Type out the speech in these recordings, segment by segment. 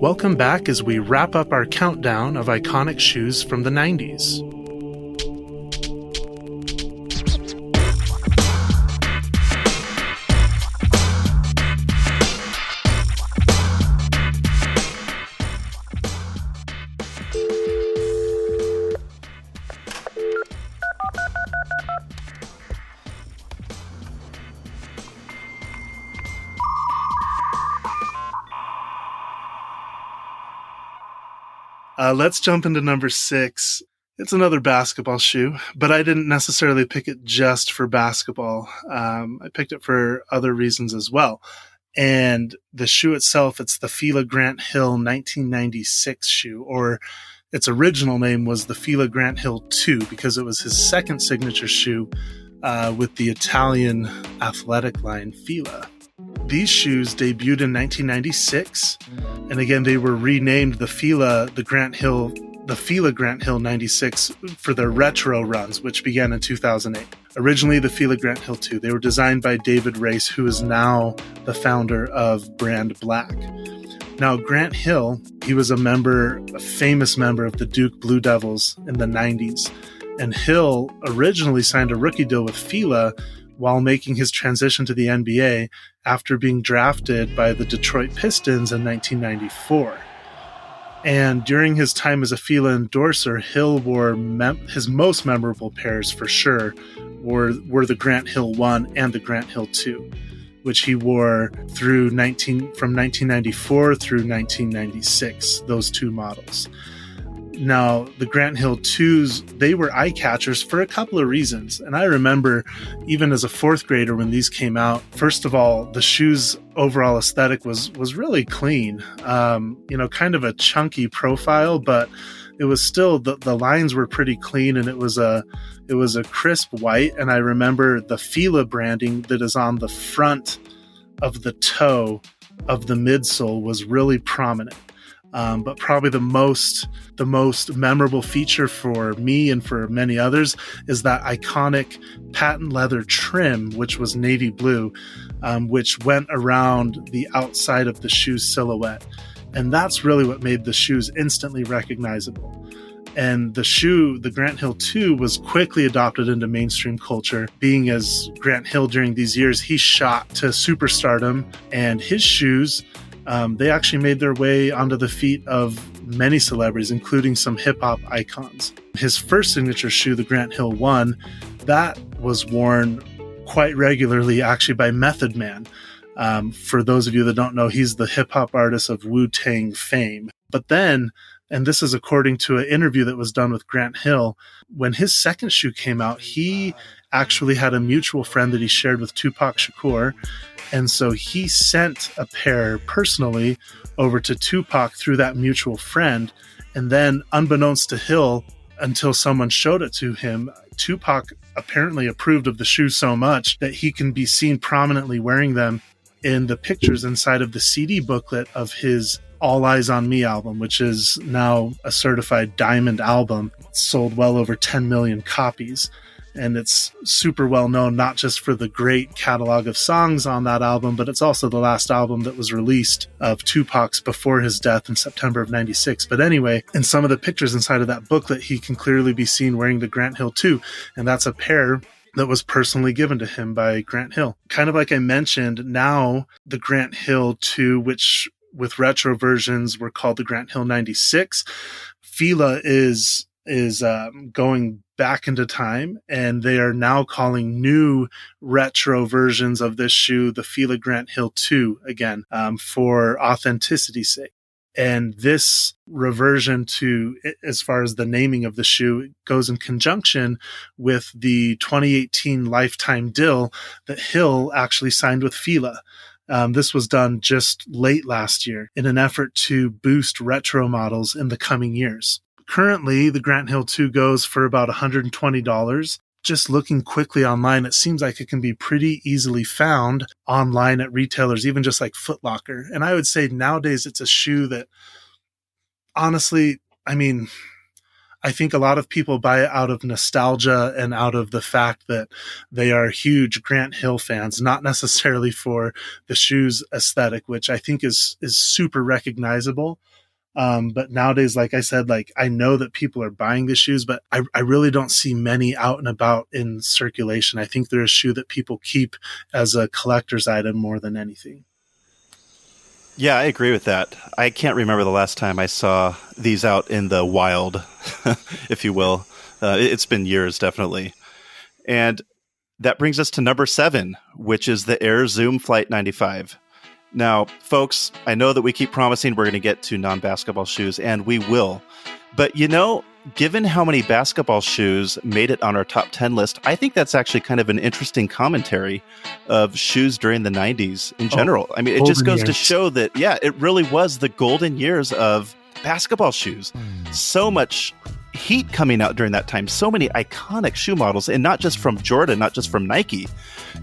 Welcome back as we wrap up our countdown of iconic shoes from the 90s. Uh, let's jump into number six. It's another basketball shoe, but I didn't necessarily pick it just for basketball. Um, I picked it for other reasons as well. And the shoe itself, it's the Fila Grant Hill 1996 shoe, or its original name was the Fila Grant Hill 2 because it was his second signature shoe uh, with the Italian athletic line Fila. These shoes debuted in 1996, and again they were renamed the Fila, the Grant Hill, the Fila Grant Hill 96 for their retro runs, which began in 2008. Originally, the Fila Grant Hill 2. They were designed by David Raysse, who is now the founder of Brand Black. Now, Grant Hill, he was a member, a famous member of the Duke Blue Devils in the 90s. And Hill originally signed a rookie deal with Fila while making his transition to the NBA after being drafted by the Detroit Pistons in 1994. And during his time as a Fila endorser, Hill wore mem- his most memorable pairs for sure were, were the Grant Hill 1 and the Grant Hill 2, which he wore through 19 from 1994 through 1996, those two models. Now, the Grant Hill 2s, they were eye catchers for a couple of reasons. And I remember even as a fourth grader when these came out, first of all, the shoes overall aesthetic was was really clean. Um, you know, kind of a chunky profile, but it was still the, the lines were pretty clean and it was a it was a crisp white. And I remember the Fila branding that is on the front of the toe of the midsole was really prominent. Um, but probably the most the most memorable feature for me and for many others is that iconic patent leather trim, which was navy blue, um, which went around the outside of the shoe's silhouette, and that's really what made the shoes instantly recognizable. And the shoe, the Grant Hill 2, was quickly adopted into mainstream culture, being as Grant Hill during these years, he shot to superstardom, and his shoes um, they actually made their way onto the feet of many celebrities, including some hip hop icons. His first signature shoe, the Grant Hill 1, that was worn quite regularly actually by Method Man. Um, for those of you that don't know, he's the hip hop artist of Wu Tang fame. But then, and this is according to an interview that was done with Grant Hill, when his second shoe came out, he actually had a mutual friend that he shared with Tupac Shakur and so he sent a pair personally over to Tupac through that mutual friend. And then, unbeknownst to Hill, until someone showed it to him, Tupac apparently approved of the shoe so much that he can be seen prominently wearing them in the pictures inside of the CD booklet of his All Eyez on Me album, which is now a certified diamond album. Sold well over 10 million copies and it's super well known not just for the great catalog of songs on that album, but it's also the last album that was released of Tupac's before his death in September of 96. But anyway, in some of the pictures inside of that booklet, he can clearly be seen wearing the Grant Hill 2, and that's a pair that was personally given to him by Grant Hill. Kind of like I mentioned, now the Grant Hill 2, which with retro versions were called the Grant Hill 96, Fila is is um, going back into time and they are now calling new retro versions of this shoe the Fila Grant Hill 2 again um, for authenticity's sake. And this reversion to, as far as the naming of the shoe, goes in conjunction with the 2018 lifetime deal that Hill actually signed with Fila. Um, this was done just late last year in an effort to boost retro models in the coming years. Currently, the Grant Hill 2 goes for about $120. Just looking quickly online, it seems like it can be pretty easily found online at retailers, even just like Footlocker. And I would say nowadays it's a shoe that honestly, I mean, I think a lot of people buy it out of nostalgia and out of the fact that they are huge Grant Hill fans, not necessarily for the shoes aesthetic, which I think is is super recognizable. Um, but nowadays, like I said, like I know that people are buying the shoes, but I, I really don't see many out and about in circulation. I think they're a shoe that people keep as a collector's item more than anything. Yeah, I agree with that. I can't remember the last time I saw these out in the wild, if you will. Uh, it's been years, definitely. And that brings us to number seven, which is the Air Zoom Flight 95. Now, folks, I know that we keep promising we're going to get to non basketball shoes, and we will. But you know, given how many basketball shoes made it on our top 10 list, I think that's actually kind of an interesting commentary of shoes during the 90s in oh, general. Oh, I mean, it just goes years. to show that, yeah, it really was the golden years of basketball shoes. Hmm. So much heat coming out during that time. So many iconic shoe models, and not just from Jordan, not just from Nike.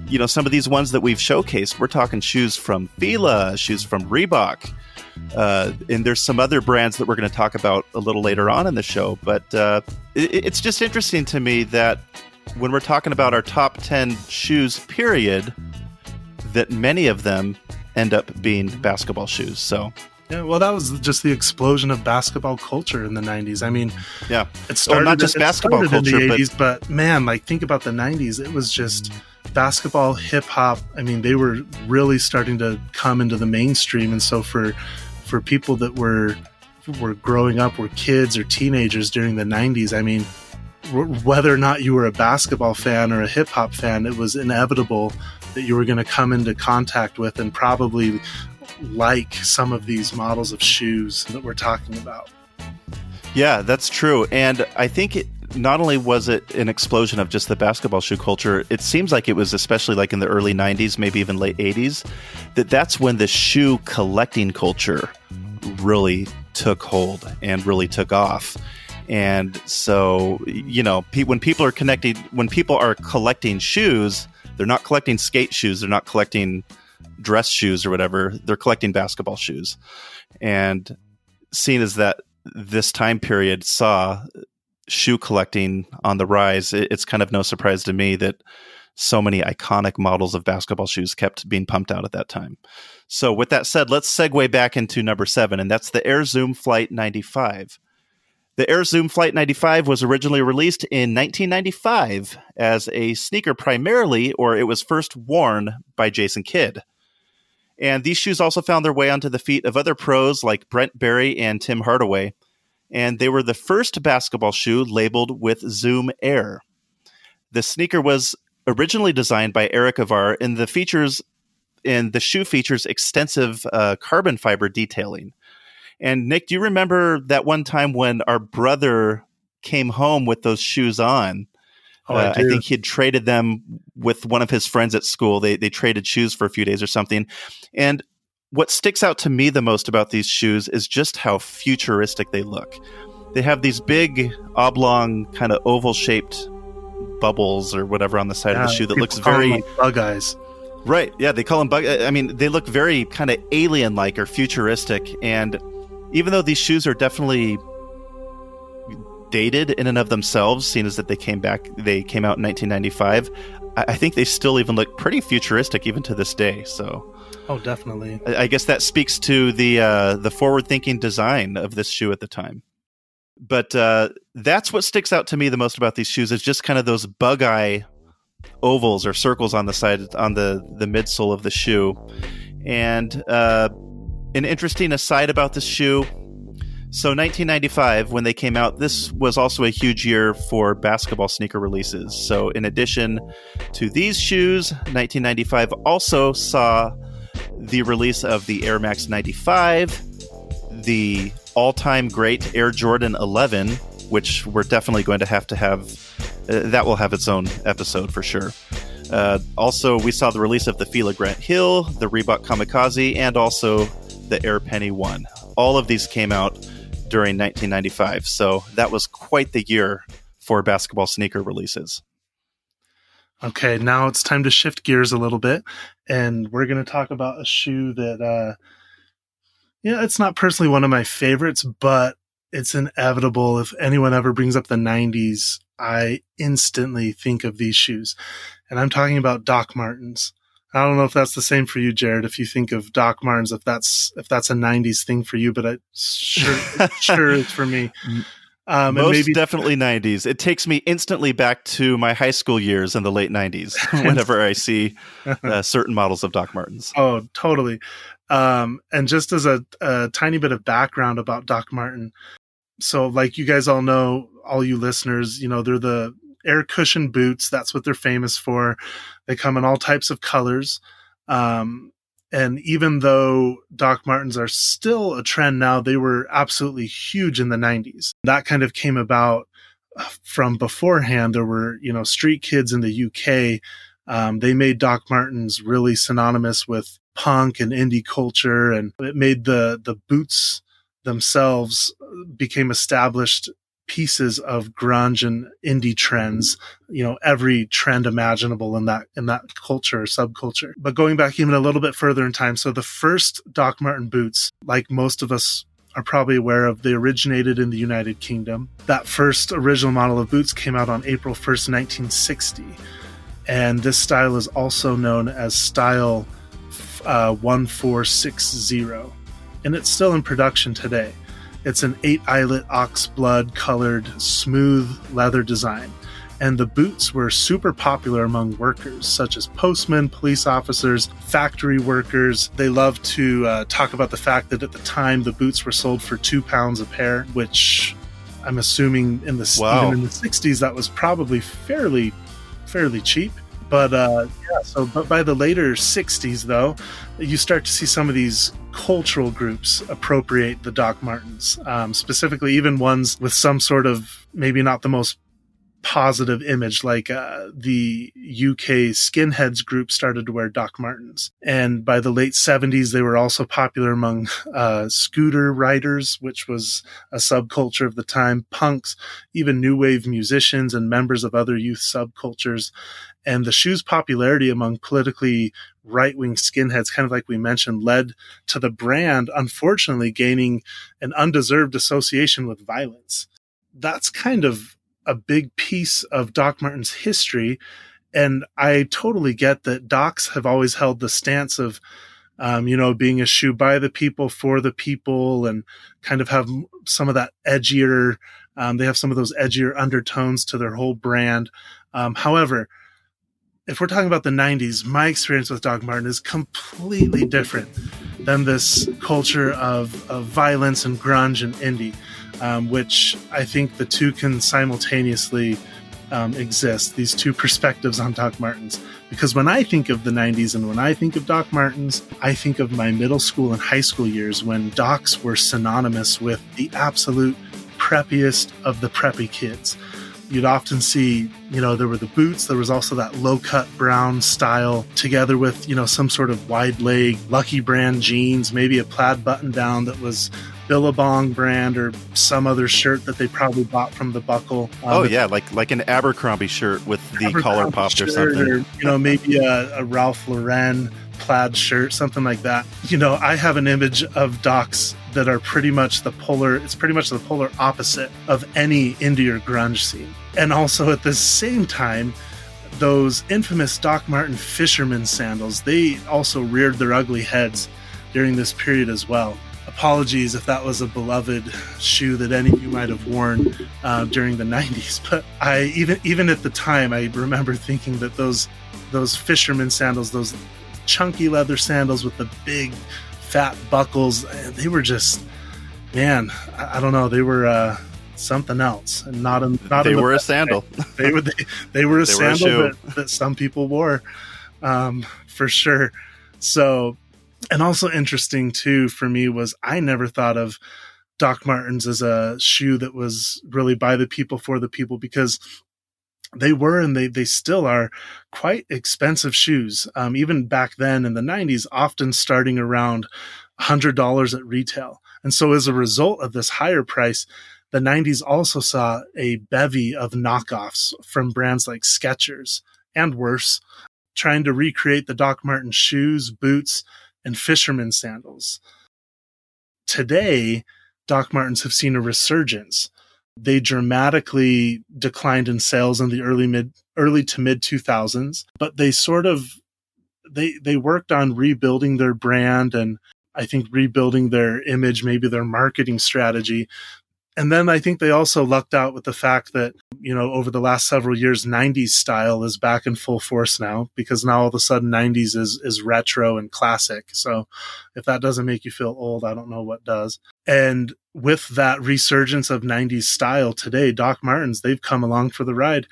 You know, some of these ones that we've showcased, we're talking shoes from Fila, shoes from Reebok. Uh, and there's some other brands that we're going to talk about a little later on in the show. But uh, it, it's just interesting to me that when we're talking about our top 10 shoes, period, that many of them end up being basketball shoes. So yeah, well, that was just the explosion of basketball culture in the '90s. I mean, yeah, it started well, not just basketball culture, in the '80s, but, but man, like think about the '90s. It was just basketball, hip hop. I mean, they were really starting to come into the mainstream, and so for for people that were were growing up, were kids or teenagers during the '90s. I mean, whether or not you were a basketball fan or a hip hop fan, it was inevitable that you were going to come into contact with and probably like some of these models of shoes that we're talking about. Yeah, that's true. And I think it, not only was it an explosion of just the basketball shoe culture, it seems like it was especially like in the early 90s, maybe even late 80s, that that's when the shoe collecting culture really took hold and really took off. And so, you know, when people are connecting, when people are collecting shoes, they're not collecting skate shoes, they're not collecting dress shoes or whatever. They're collecting basketball shoes. And seeing as that this time period saw shoe collecting on the rise, it's kind of no surprise to me that so many iconic models of basketball shoes kept being pumped out at that time. So, with that said, let's segue back into number seven, and that's the Air Zoom Flight 95. The Air Zoom Flight 95 was originally released in 1995 as a sneaker primarily, or it was first worn by Jason Kidd. And these shoes also found their way onto the feet of other pros like Brent Barry and Tim Hardaway. And they were the first basketball shoe labeled with Zoom Air. The sneaker was originally designed by Eric Avar, and the features and the shoe features extensive uh, carbon fiber detailing. And Nick, do you remember that one time when our brother came home with those shoes on? Oh, uh, I, I, think he had traded them with one of his friends at school. They they traded shoes for a few days or something. And what sticks out to me the most about these shoes is just how futuristic they look. They have these big oblong kind of oval shaped bubbles or whatever on the side yeah, of the shoe that looks very bug eyes. Right. Yeah, they call them bug. I mean, they look very kind of alien like or futuristic. And even though these shoes are definitely dated in and of themselves, seeing as that they came back, they came out in 1995. I, I think they still even look pretty futuristic even to this day. So, oh, definitely. I, I guess that speaks to the uh, the forward thinking design of this shoe at the time. But uh, that's what sticks out to me the most about these shoes is just kind of those bug eye ovals or circles on the side on the the midsole of the shoe. And uh, an interesting aside about this shoe so 1995, when they came out, this was also a huge year for basketball sneaker releases. So in addition to these shoes, 1995 also saw the release of the Air Max 95, the all-time great Air Jordan 11, which we're definitely going to have to have. Uh, that will have its own episode for sure. Uh, also, we saw the release of the Fila Grant Hill, the Reebok Kamikaze, and also the Air Penny 1. All of these came out during 1995. So that was quite the year for basketball sneaker releases. Okay, now it's time to shift gears a little bit, and we're going to talk about a shoe that, uh, yeah, it's not personally one of my favorites, but it's inevitable. If anyone ever brings up the 90s, I instantly think of these shoes. And I'm talking about Doc Martens. I don't know if that's the same for you, Jared. If you think of Doc Martens, if that's if that's a '90s thing for you, but I sure sure it's for me. Um, Most maybe- definitely 90s. It takes me instantly back to my high school years in the late 90s whenever I see uh, certain models of Doc Martens. Oh, totally. Um, and just as a, a tiny bit of background about Doc Marten, so like you guys all know, all you listeners, you know, they're the air cushion boots. That's what they're famous for. They come in all types of colors. Um, and even though Doc Martens are still a trend now, they were absolutely huge in the 90s. That kind of came about uh, from beforehand. There were, you know, street kids in the UK. Um, they made Doc Martens really synonymous with punk and indie culture, and it made the the boots themselves uh, became established pieces of grunge and indie trends you know every trend imaginable in that in that culture or subculture. But going back even a little bit further in time so the first doc marten boots like most of us are probably aware of they originated in the united kingdom. That first original model of boots came out on april 1st 1960 and this style is also known as style uh, 1460 and it's still in production today it's an eight eyelet ox blood colored smooth leather design. And the boots were super popular among workers, such as postmen, police officers, factory workers. They love to uh, talk about the fact that at the time the boots were sold for two pounds a pair, which I'm assuming in the wow. even in the 60s that was probably fairly fairly cheap. But uh, yeah, so but by the later 60s, though, you start to see some of these cultural groups appropriate the Doc Martens, um, specifically even ones with some sort of maybe not the most positive image like uh, the UK skinheads group started to wear Doc Martens and by the late 70s they were also popular among uh, scooter riders which was a subculture of the time punks even new wave musicians and members of other youth subcultures and the shoe's popularity among politically right wing skinheads, kind of like we mentioned, led to the brand, unfortunately, gaining an undeserved association with violence. That's kind of a big piece of Doc Marten's history. And I totally get that Docs have always held the stance of, um, you know, being a shoe by the people for the people and kind of have some of that edgier, um, they have some of those edgier undertones to their whole brand. Um, however, if we're talking about the 90s, my experience with Doc Marten is completely different than this culture of, of violence and grunge and indie, um, which I think the two can simultaneously um, exist, these two perspectives on Doc Martens. Because when I think of the 90s and when I think of Doc Martens, I think of my middle school and high school years when Docs were synonymous with the absolute preppiest of the preppy kids you'd often see, you know, there were the boots, there was also that low cut brown style together with, you know, some sort of wide leg Lucky Brand jeans, maybe a plaid button down that was Billabong brand or some other shirt that they probably bought from the buckle. Um, oh yeah, like like an Abercrombie shirt with the collar popped or something. Or, you know, maybe a, a Ralph Lauren plaid shirt, something like that. You know, I have an image of Docs that are pretty much the polar it's pretty much the polar opposite of any indie or grunge scene. And also at the same time, those infamous Doc Marten fisherman sandals, they also reared their ugly heads during this period as well. Apologies if that was a beloved shoe that any of you might have worn uh, during the 90s, but I even even at the time I remember thinking that those those fisherman sandals, those chunky leather sandals with the big fat buckles. They were just, man, I, I don't know. They were uh, something else, and not in. Not they in the were a sandal. they were they, they were a they sandal were a that, that some people wore, um, for sure. So, and also interesting too for me was I never thought of Doc Martens as a shoe that was really by the people for the people because they were and they, they still are quite expensive shoes. Um, even back then in the 90s, often starting around $100 at retail. And so as a result of this higher price, the 90s also saw a bevy of knockoffs from brands like Skechers and worse, trying to recreate the Doc Marten shoes, boots, and fisherman sandals. Today, Doc Martens have seen a resurgence. They dramatically declined in sales in the early mid early to mid 2000s, but they sort of they they worked on rebuilding their brand and I think rebuilding their image, maybe their marketing strategy. And then I think they also lucked out with the fact that, you know, over the last several years, 90s style is back in full force now because now all of a sudden 90s is, is retro and classic. So if that doesn't make you feel old, I don't know what does. And with that resurgence of 90s style today, Doc Martens, they've come along for the ride.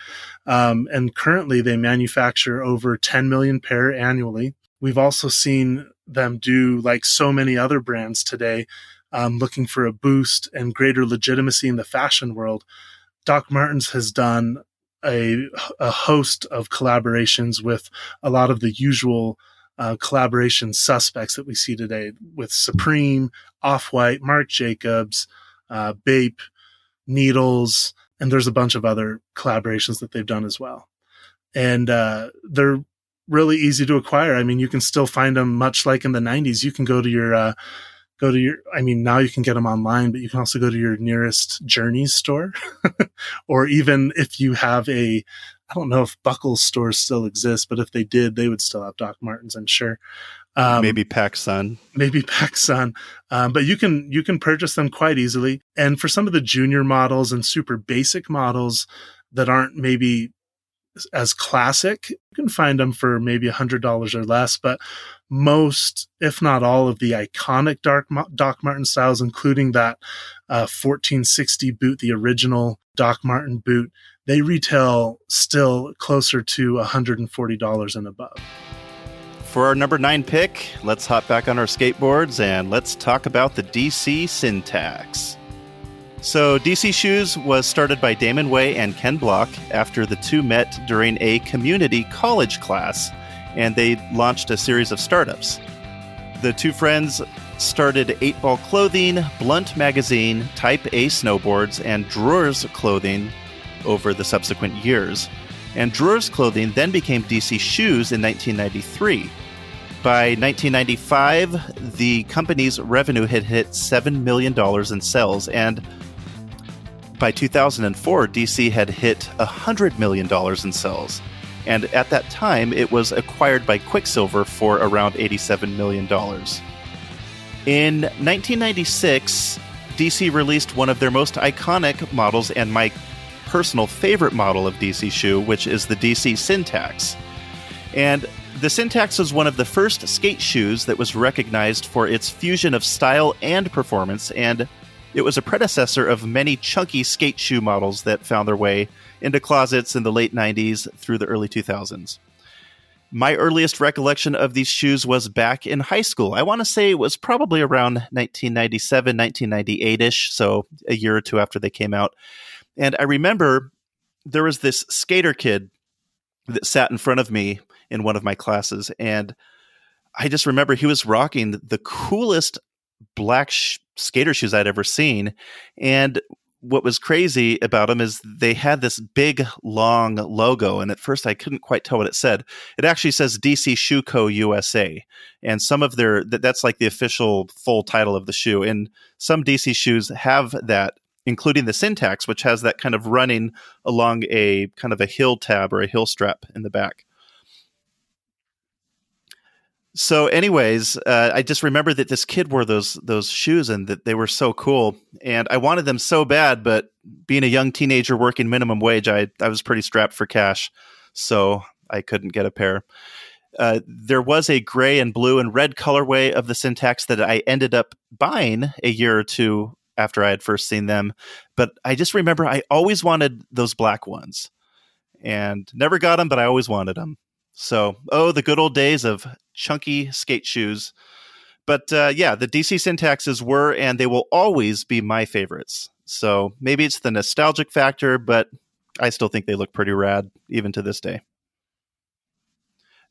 Um, and currently they manufacture over 10 million pair annually. We've also seen them do like so many other brands today um, looking for a boost and greater legitimacy in the fashion world, Doc Martens has done a, a host of collaborations with a lot of the usual uh, collaboration suspects that we see today with Supreme, Off White, Marc Jacobs, uh, Bape, Needles, and there's a bunch of other collaborations that they've done as well. And uh, they're really easy to acquire. I mean, you can still find them much like in the 90s. You can go to your uh, go to your i mean now you can get them online but you can also go to your nearest journeys store or even if you have a i don't know if buckle stores still exist but if they did they would still have doc martens i'm sure um, maybe PacSun. Maybe PacSun. Um, but you can you can purchase them quite easily. And for some of the junior models and super basic models that aren't maybe as classic, you can find them for maybe a hundred dollars or less. But most, if not all, of the iconic Doc, Doc Marten styles, including that uh, 1460 boot, the original Doc Marten boot, they retail still closer to $140 and above. For our number nine pick, let's hop back on our skateboards and let's talk about the DC Syntax. So, DC Shoes was started by Damon Way and Ken Block after the two met during a community college class, and they launched a series of startups. The two friends started 8 Ball Clothing, Blunt Magazine, Type A Snowboards, and Droors Clothing over the subsequent years. And Droors Clothing then became DC Shoes in 1993. By 1995, the company's revenue had hit $7 million in sales, and by 2004, DC had hit $100 million in sales. And at that time, it was acquired by Quiksilver for around $87 million. In 1996, DC released one of their most iconic models and my personal favorite model of DC shoe, which is the DC Syntax. And the Syntax was one of the first skate shoes that was recognized for its fusion of style and performance, and it was a predecessor of many chunky skate shoe models that found their way into closets in the late 90s through the early 2000s. My earliest recollection of these shoes was back in high school. I want to say it was probably around 1997, 1998 ish, so a year or two after they came out. And I remember there was this skater kid that sat in front of me in one of my classes, and I just remember he was rocking the coolest black sh- skater shoes I'd ever seen. And what was crazy about them is they had this big long logo and at first i couldn't quite tell what it said it actually says dc shoe co usa and some of their that's like the official full title of the shoe and some dc shoes have that including the syntax which has that kind of running along a kind of a heel tab or a heel strap in the back so anyways uh, i just remember that this kid wore those those shoes and that they were so cool. And i wanted them so bad but being a young teenager working minimum wage i, I was pretty strapped for cash so i couldn't get a pair. Uh, there was a gray and blue and red colorway of the syntax that i ended up buying a year or two after i had first seen them but i just remember i always wanted those black ones and never got them but i always wanted them so, oh, the good old days of chunky skate shoes. But uh, yeah, the DC syntaxes were and they will always be my favorites. So maybe it's the nostalgic factor, but I still think they look pretty rad even to this day.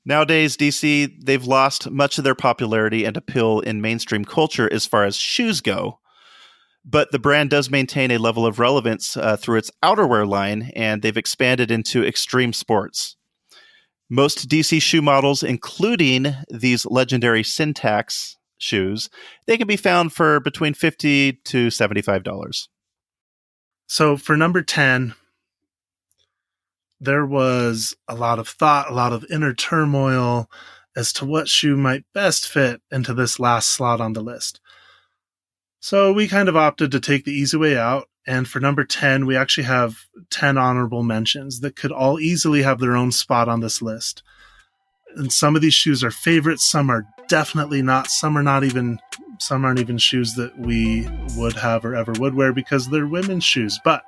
Nowadays, DC, they've lost much of their popularity and appeal in mainstream culture as far as shoes go. But the brand does maintain a level of relevance uh, through its outerwear line, and they've expanded into extreme sports. Most DC shoe models, including these legendary Syntax shoes. They can be found for between 50 to $75. So for number 10, there was a lot of thought, a lot of inner turmoil as to what shoe might best fit into this last slot on the list. So we kind of opted to take the easy way out. And for number 10, we actually have 10 honorable mentions that could all easily have their own spot on this list. And some of these shoes are favorites, some are definitely not, some are not even some aren't even shoes that we would have or ever would wear because they're women's shoes, but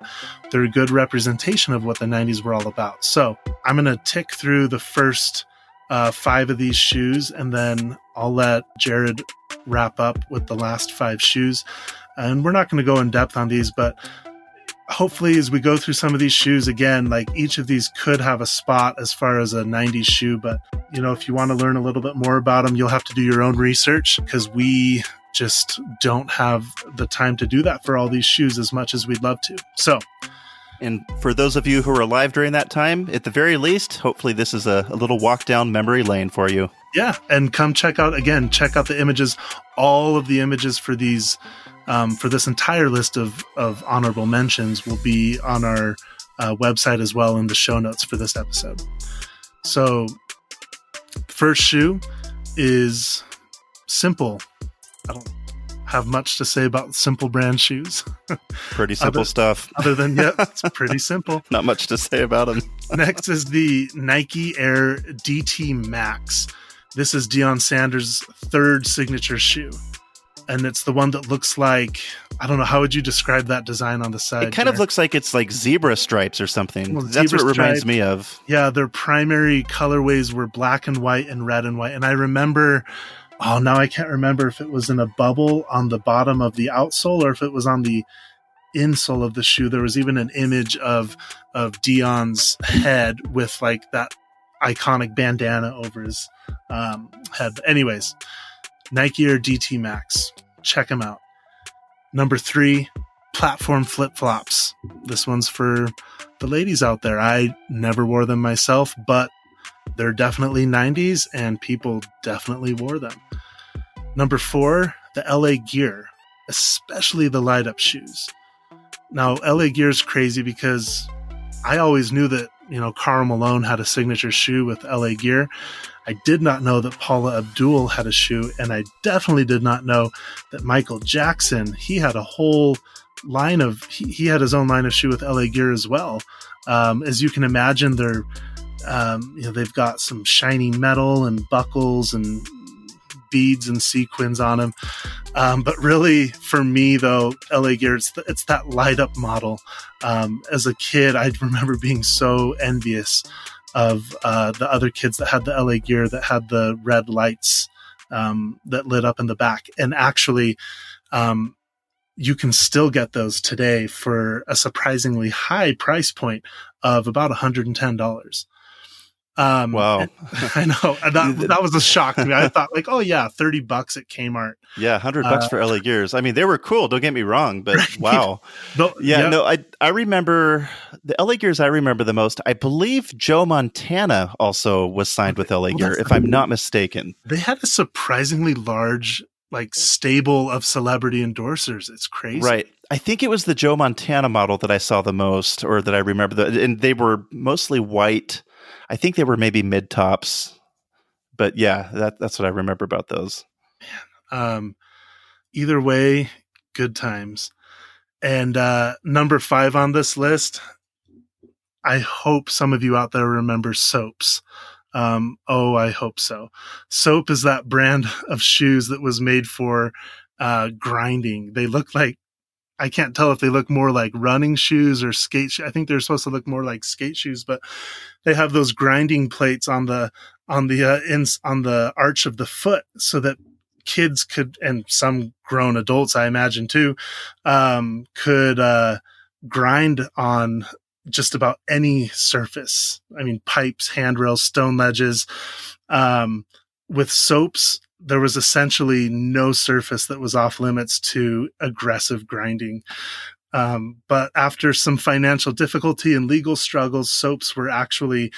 they're a good representation of what the 90s were all about. So I'm going to tick through the first uh, five of these shoes and then I'll let Jared wrap up with the last five shoes. And we're not going to go in depth on these, but hopefully as we go through some of these shoes again like each of these could have a spot as far as a 90s shoe but you know if you want to learn a little bit more about them you'll have to do your own research because we just don't have the time to do that for all these shoes as much as we'd love to. So, and for those of you who are alive during that time, at the very least, hopefully this is a, a, little walk down memory lane for you. Yeah, and come check out again. Check out the images. All of the images for these, um, for this entire list of of honorable mentions, will be on our uh, website as well in the show notes for this episode. So, first shoe is simple I don't have much to say about simple brand shoes. pretty simple other, stuff. Other than, yeah, it's pretty simple. Not much to say about them. Next is the Nike Air DT Max. This is Deion Sanders' third signature shoe. And it's the one that looks like I don't know how would you describe that design on the side. It kind there? of looks like it's like zebra stripes or something. Well, That's what it reminds me of. Yeah, their primary colorways were black and white and red and white. And I remember oh, now I can't remember if it was in a bubble on the bottom of the outsole or if it was on the insole of the shoe. There was even an image of of Deion's head with like that iconic bandana over his um, head. But anyways, Nike Air DT Max, check them out. Number three, platform flip flops. This one's for the ladies out there. I never wore them myself, but they're definitely 90s and people definitely wore them. Number four, the LA Gear, especially the light up shoes. Now, LA Gear is crazy because I always knew that, you know, Karl Malone had a signature shoe with LA Gear. I did not know that Paula Abdul had a shoe, and I definitely did not know that Michael Jackson, he had a whole line of, he, he had his own line of shoe with LA Gear as well. Um, as you can imagine, they're um, you know, they've got some shiny metal and buckles and beads and sequins on them. Um, but really, for me though, LA Gear, it's, the, it's that light up model. Um, as a kid, I remember being so envious of uh, the other kids that had the LA Gear that had the red lights um, that lit up in the back. And actually, um, you can still get those today for a surprisingly high price point of about $110. Um, wow. I know that, that was a shock to me. I thought like, oh yeah, 30 bucks at Kmart. Yeah. hundred bucks uh, for LA Gears. I mean, they were cool. Don't get me wrong, but right. wow. yeah, yeah, No, I, I remember the LA Gears. I remember the most. I believe Joe Montana also was signed with LA well, Gear, if I'm not mistaken. They had a surprisingly large like stable of celebrity endorsers. It's crazy. Right. I think it was the Joe Montana model that I saw the most or that I remember the, and they were mostly white I think they were maybe mid tops, but yeah, that that's what I remember about those. Um, either way, good times. And uh, number five on this list, I hope some of you out there remember soaps. Um, oh, I hope so. Soap is that brand of shoes that was made for uh, grinding. They look like I can't tell if they look more like running shoes or skate. I think they're supposed to look more like skate shoes, but they have those grinding plates on the on the uh, in, on the arch of the foot, so that kids could and some grown adults, I imagine too, um, could uh, grind on just about any surface. I mean, pipes, handrails, stone ledges. Um, with soaps, there was essentially no surface that was off limits to aggressive grinding. Um, but after some financial difficulty and legal struggles, soaps were actually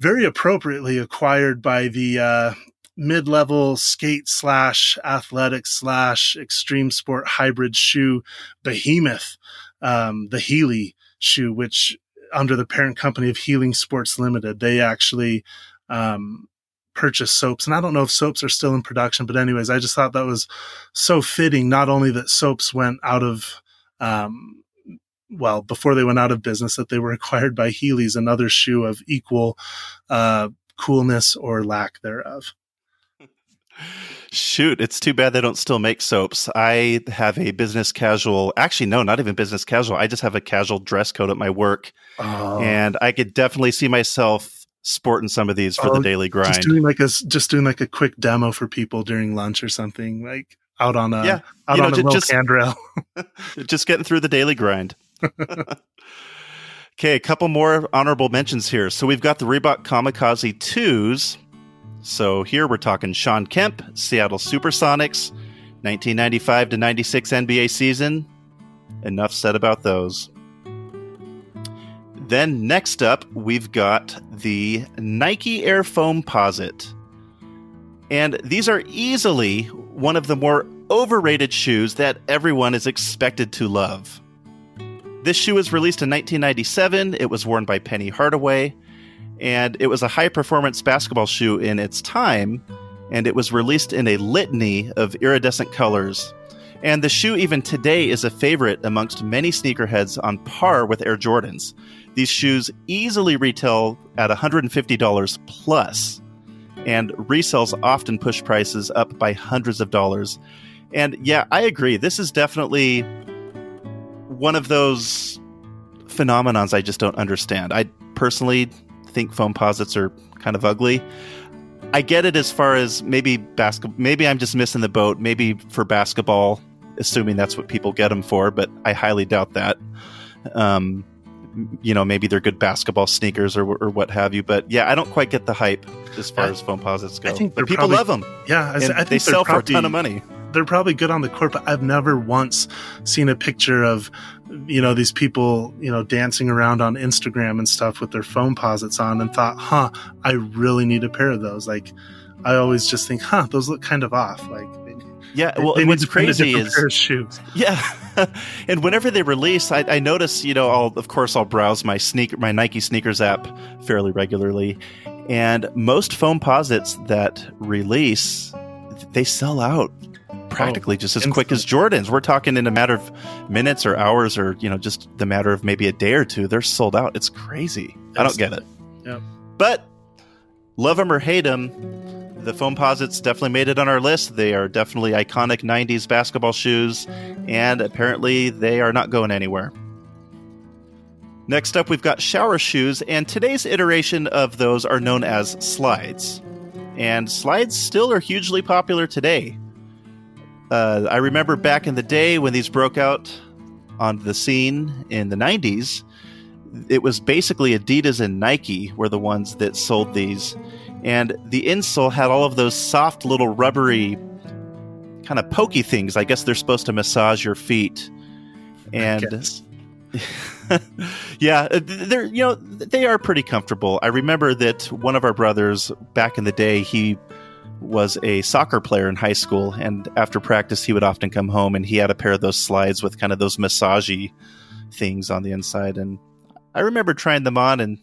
very appropriately acquired by the uh, mid-level skate slash athletic slash extreme sport hybrid shoe behemoth, um, the Healy shoe, which under the parent company of Heeling Sports Limited, they actually um, purchase soaps. And I don't know if soaps are still in production, but anyways, I just thought that was so fitting. Not only that soaps went out of, um, well, before they went out of business, that they were acquired by Heelys, another shoe of equal uh, coolness or lack thereof. Shoot, it's too bad they don't still make soaps. I have a business casual, actually, no, not even business casual. I just have a casual dress code at my work. Oh. And I could definitely see myself sporting some of these for oh, the daily grind. Just doing like a just doing like a quick demo for people during lunch or something, like out on a yeah, out you know, on a just, handrail. just getting through the daily grind. okay, a couple more honorable mentions here. So we've got the Reebok Kamikaze twos. So here we're talking Sean Kemp, Seattle Supersonics, 1995 to 96 NBA season. Enough said about those. Then next up, we've got the Nike Air Foamposite. And these are easily one of the more overrated shoes that everyone is expected to love. This shoe was released in 1997. It was worn by Penny Hardaway and it was a high performance basketball shoe in its time, and it was released in a litany of iridescent colors. And the shoe, even today, is a favorite amongst many sneakerheads on par with Air Jordans. These shoes easily retail at $150 plus, and resales often push prices up by hundreds of dollars. And yeah, I agree. This is definitely one of those phenomenons I just don't understand. I personally think Foamposites are kind of ugly. I get it as far as maybe basketball. Maybe I'm just missing the boat. Maybe for basketball, assuming that's what people get them for, but I highly doubt that. Um, you know, maybe they're good basketball sneakers or, or what have you. But yeah, I don't quite get the hype as far I, as Foamposites go. I think but people probably, love them. Yeah, I, I think they sell probably, for a ton of money. They're probably good on the court, but I've never once seen a picture of you know, these people, you know, dancing around on Instagram and stuff with their Foamposites on and thought, huh, I really need a pair of those. Like, I always just think, huh, those look kind of off. Like, yeah, well, they what's crazy is pair of shoes. Yeah, and whenever they release, I, I, notice, you know, I'll of course I'll browse my sneaker, my Nike sneakers app fairly regularly, and most Foamposites that release, they sell out practically oh, just as quick as Jordan's. We're talking in a matter of minutes or hours or, you know, just the matter of maybe a day or two. They're sold out. It's crazy. I don't get it. Yeah. But love them or hate them, the Foamposites definitely made it on our list. They are definitely iconic 90s basketball shoes, and apparently they are not going anywhere. Next up, we've got shower shoes, and today's iteration of those are known as slides. And slides still are hugely popular today. Uh, I remember back in the day when these broke out on the scene in the 90s, it was basically Adidas and Nike were the ones that sold these. And the insole had all of those soft little rubbery kind of pokey things. I guess they're supposed to massage your feet. And yeah, uh, they're you know they are pretty comfortable. I remember that one of our brothers back in the day he was a soccer player in high school, and after practice, he would often come home and he had a pair of those slides with kind of those massagey things on the inside. And I remember trying them on, and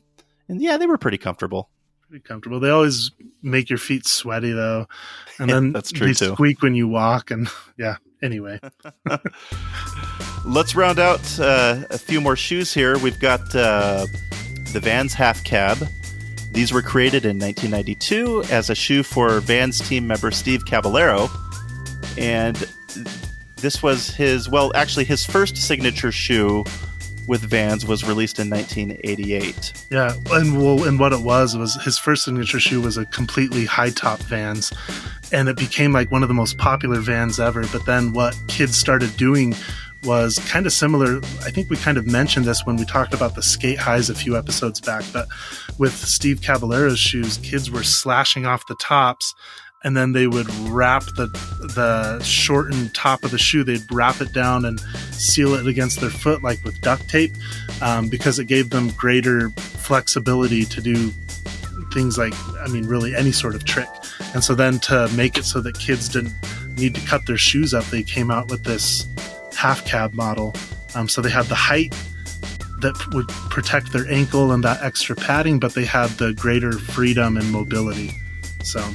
and yeah, they were pretty comfortable. Pretty comfortable. They always make your feet sweaty though, and then that's true they too. Squeak when you walk, and yeah. Anyway, let's round out uh, a few more shoes here. We've got uh, the Vans Half Cab. These were created in 1992 as a shoe for Vans team member Steve Caballero. And this was his, well, actually, his first signature shoe with Vans was released in 1988. Yeah, and well, and what it was was his first signature shoe was a completely high top Vans, and it became like one of the most popular Vans ever. But then what kids started doing was kind of similar. I think we kind of mentioned this when we talked about the skate highs a few episodes back, but with Steve Caballero's shoes, kids were slashing off the tops and then they would wrap the the shortened top of the shoe. They'd wrap it down and seal it against their foot like with duct tape, um, because it gave them greater flexibility to do things like, I mean, really any sort of trick. And so then to make it so that kids didn't need to cut their shoes up, they came out with this half cab model. Um, so they had the height that would protect their ankle and that extra padding, but they had the greater freedom and mobility. So,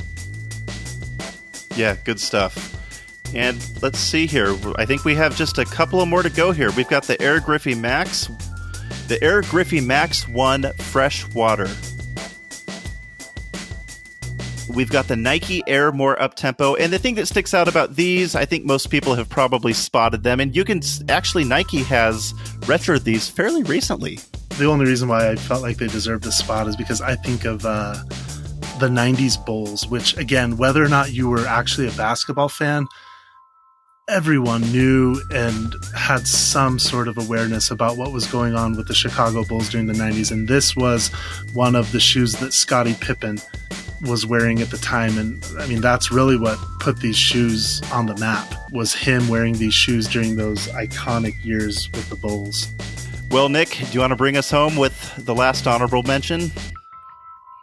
yeah, good stuff. And let's see here. I think we have just a couple of more to go here. We've got the Air Griffey Max, the Air Griffey Max 1 Fresh Water. We've got the Nike Air More Uptempo. And the thing that sticks out about these, I think most people have probably spotted them. And you can actually, Nike has retroed these fairly recently. The only reason why I felt like they deserved this spot is because I think of uh, the 90s Bulls, which, again, whether or not you were actually a basketball fan, everyone knew and had some sort of awareness about what was going on with the Chicago Bulls during the 90s. And this was one of the shoes that Scottie Pippen was wearing at the time. And i mean that's really what put these shoes on the map was him wearing these shoes during those iconic years with the bulls. Well nick do you want to bring us home with the last honorable mention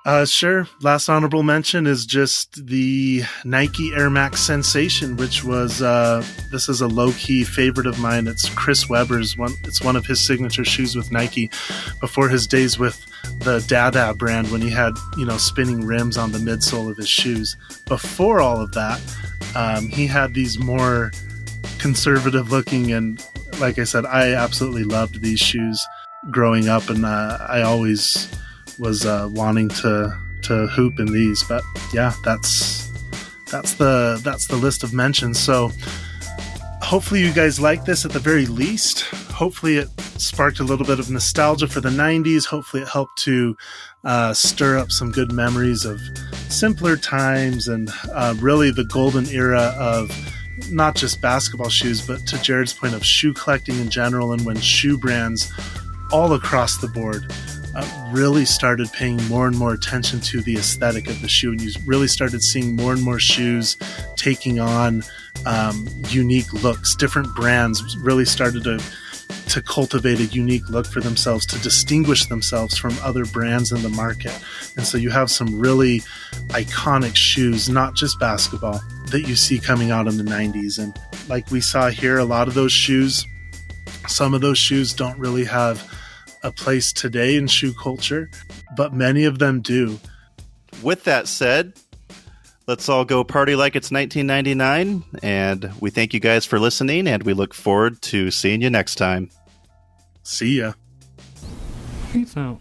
uh, sure. Last honorable mention is just the Nike Air Max Sensation, which was uh, this is a low key favorite of mine. It's Chris Webber's one. It's one of his signature shoes with Nike. Before his days with the Dada brand, when he had you know spinning rims on the midsole of his shoes. Before all of that, um, he had these more conservative looking and, like I said, I absolutely loved these shoes growing up, and uh, I always was uh, wanting to to hoop in these. But yeah, that's that's the that's the list of mentions. So hopefully you guys like this at the very least. Hopefully it sparked a little bit of nostalgia for the 90s. Hopefully it helped to uh, stir up some good memories of simpler times and uh, really the golden era of not just basketball shoes, but to Jared's point of shoe collecting in general and when shoe brands all across the board uh, really started paying more and more attention to the aesthetic of the shoe, and you really started seeing more and more shoes taking on um, unique looks. Different brands really started to to cultivate a unique look for themselves to distinguish themselves from other brands in the market. And so you have some really iconic shoes, not just basketball, that you see coming out in the 90s. And like we saw here, a lot of those shoes, some of those shoes don't really have a place today in shoe culture, but many of them do. With that said, let's all go party like it's 1999. And we thank you guys for listening, and we look forward to seeing you next time. See ya. Peace out.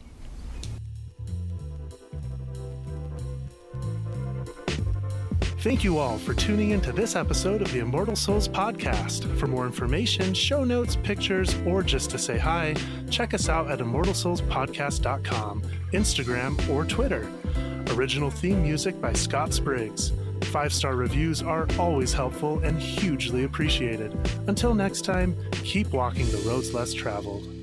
Thank you all for tuning in to this episode of the Immortal Souls podcast. For more information, show notes, pictures, or just to say hi, check us out at immortalsoulspodcast.com, Instagram, or Twitter. Original theme music by Scott Spriggs. Five star reviews are always helpful and hugely appreciated. Until next time, keep walking the roads less traveled.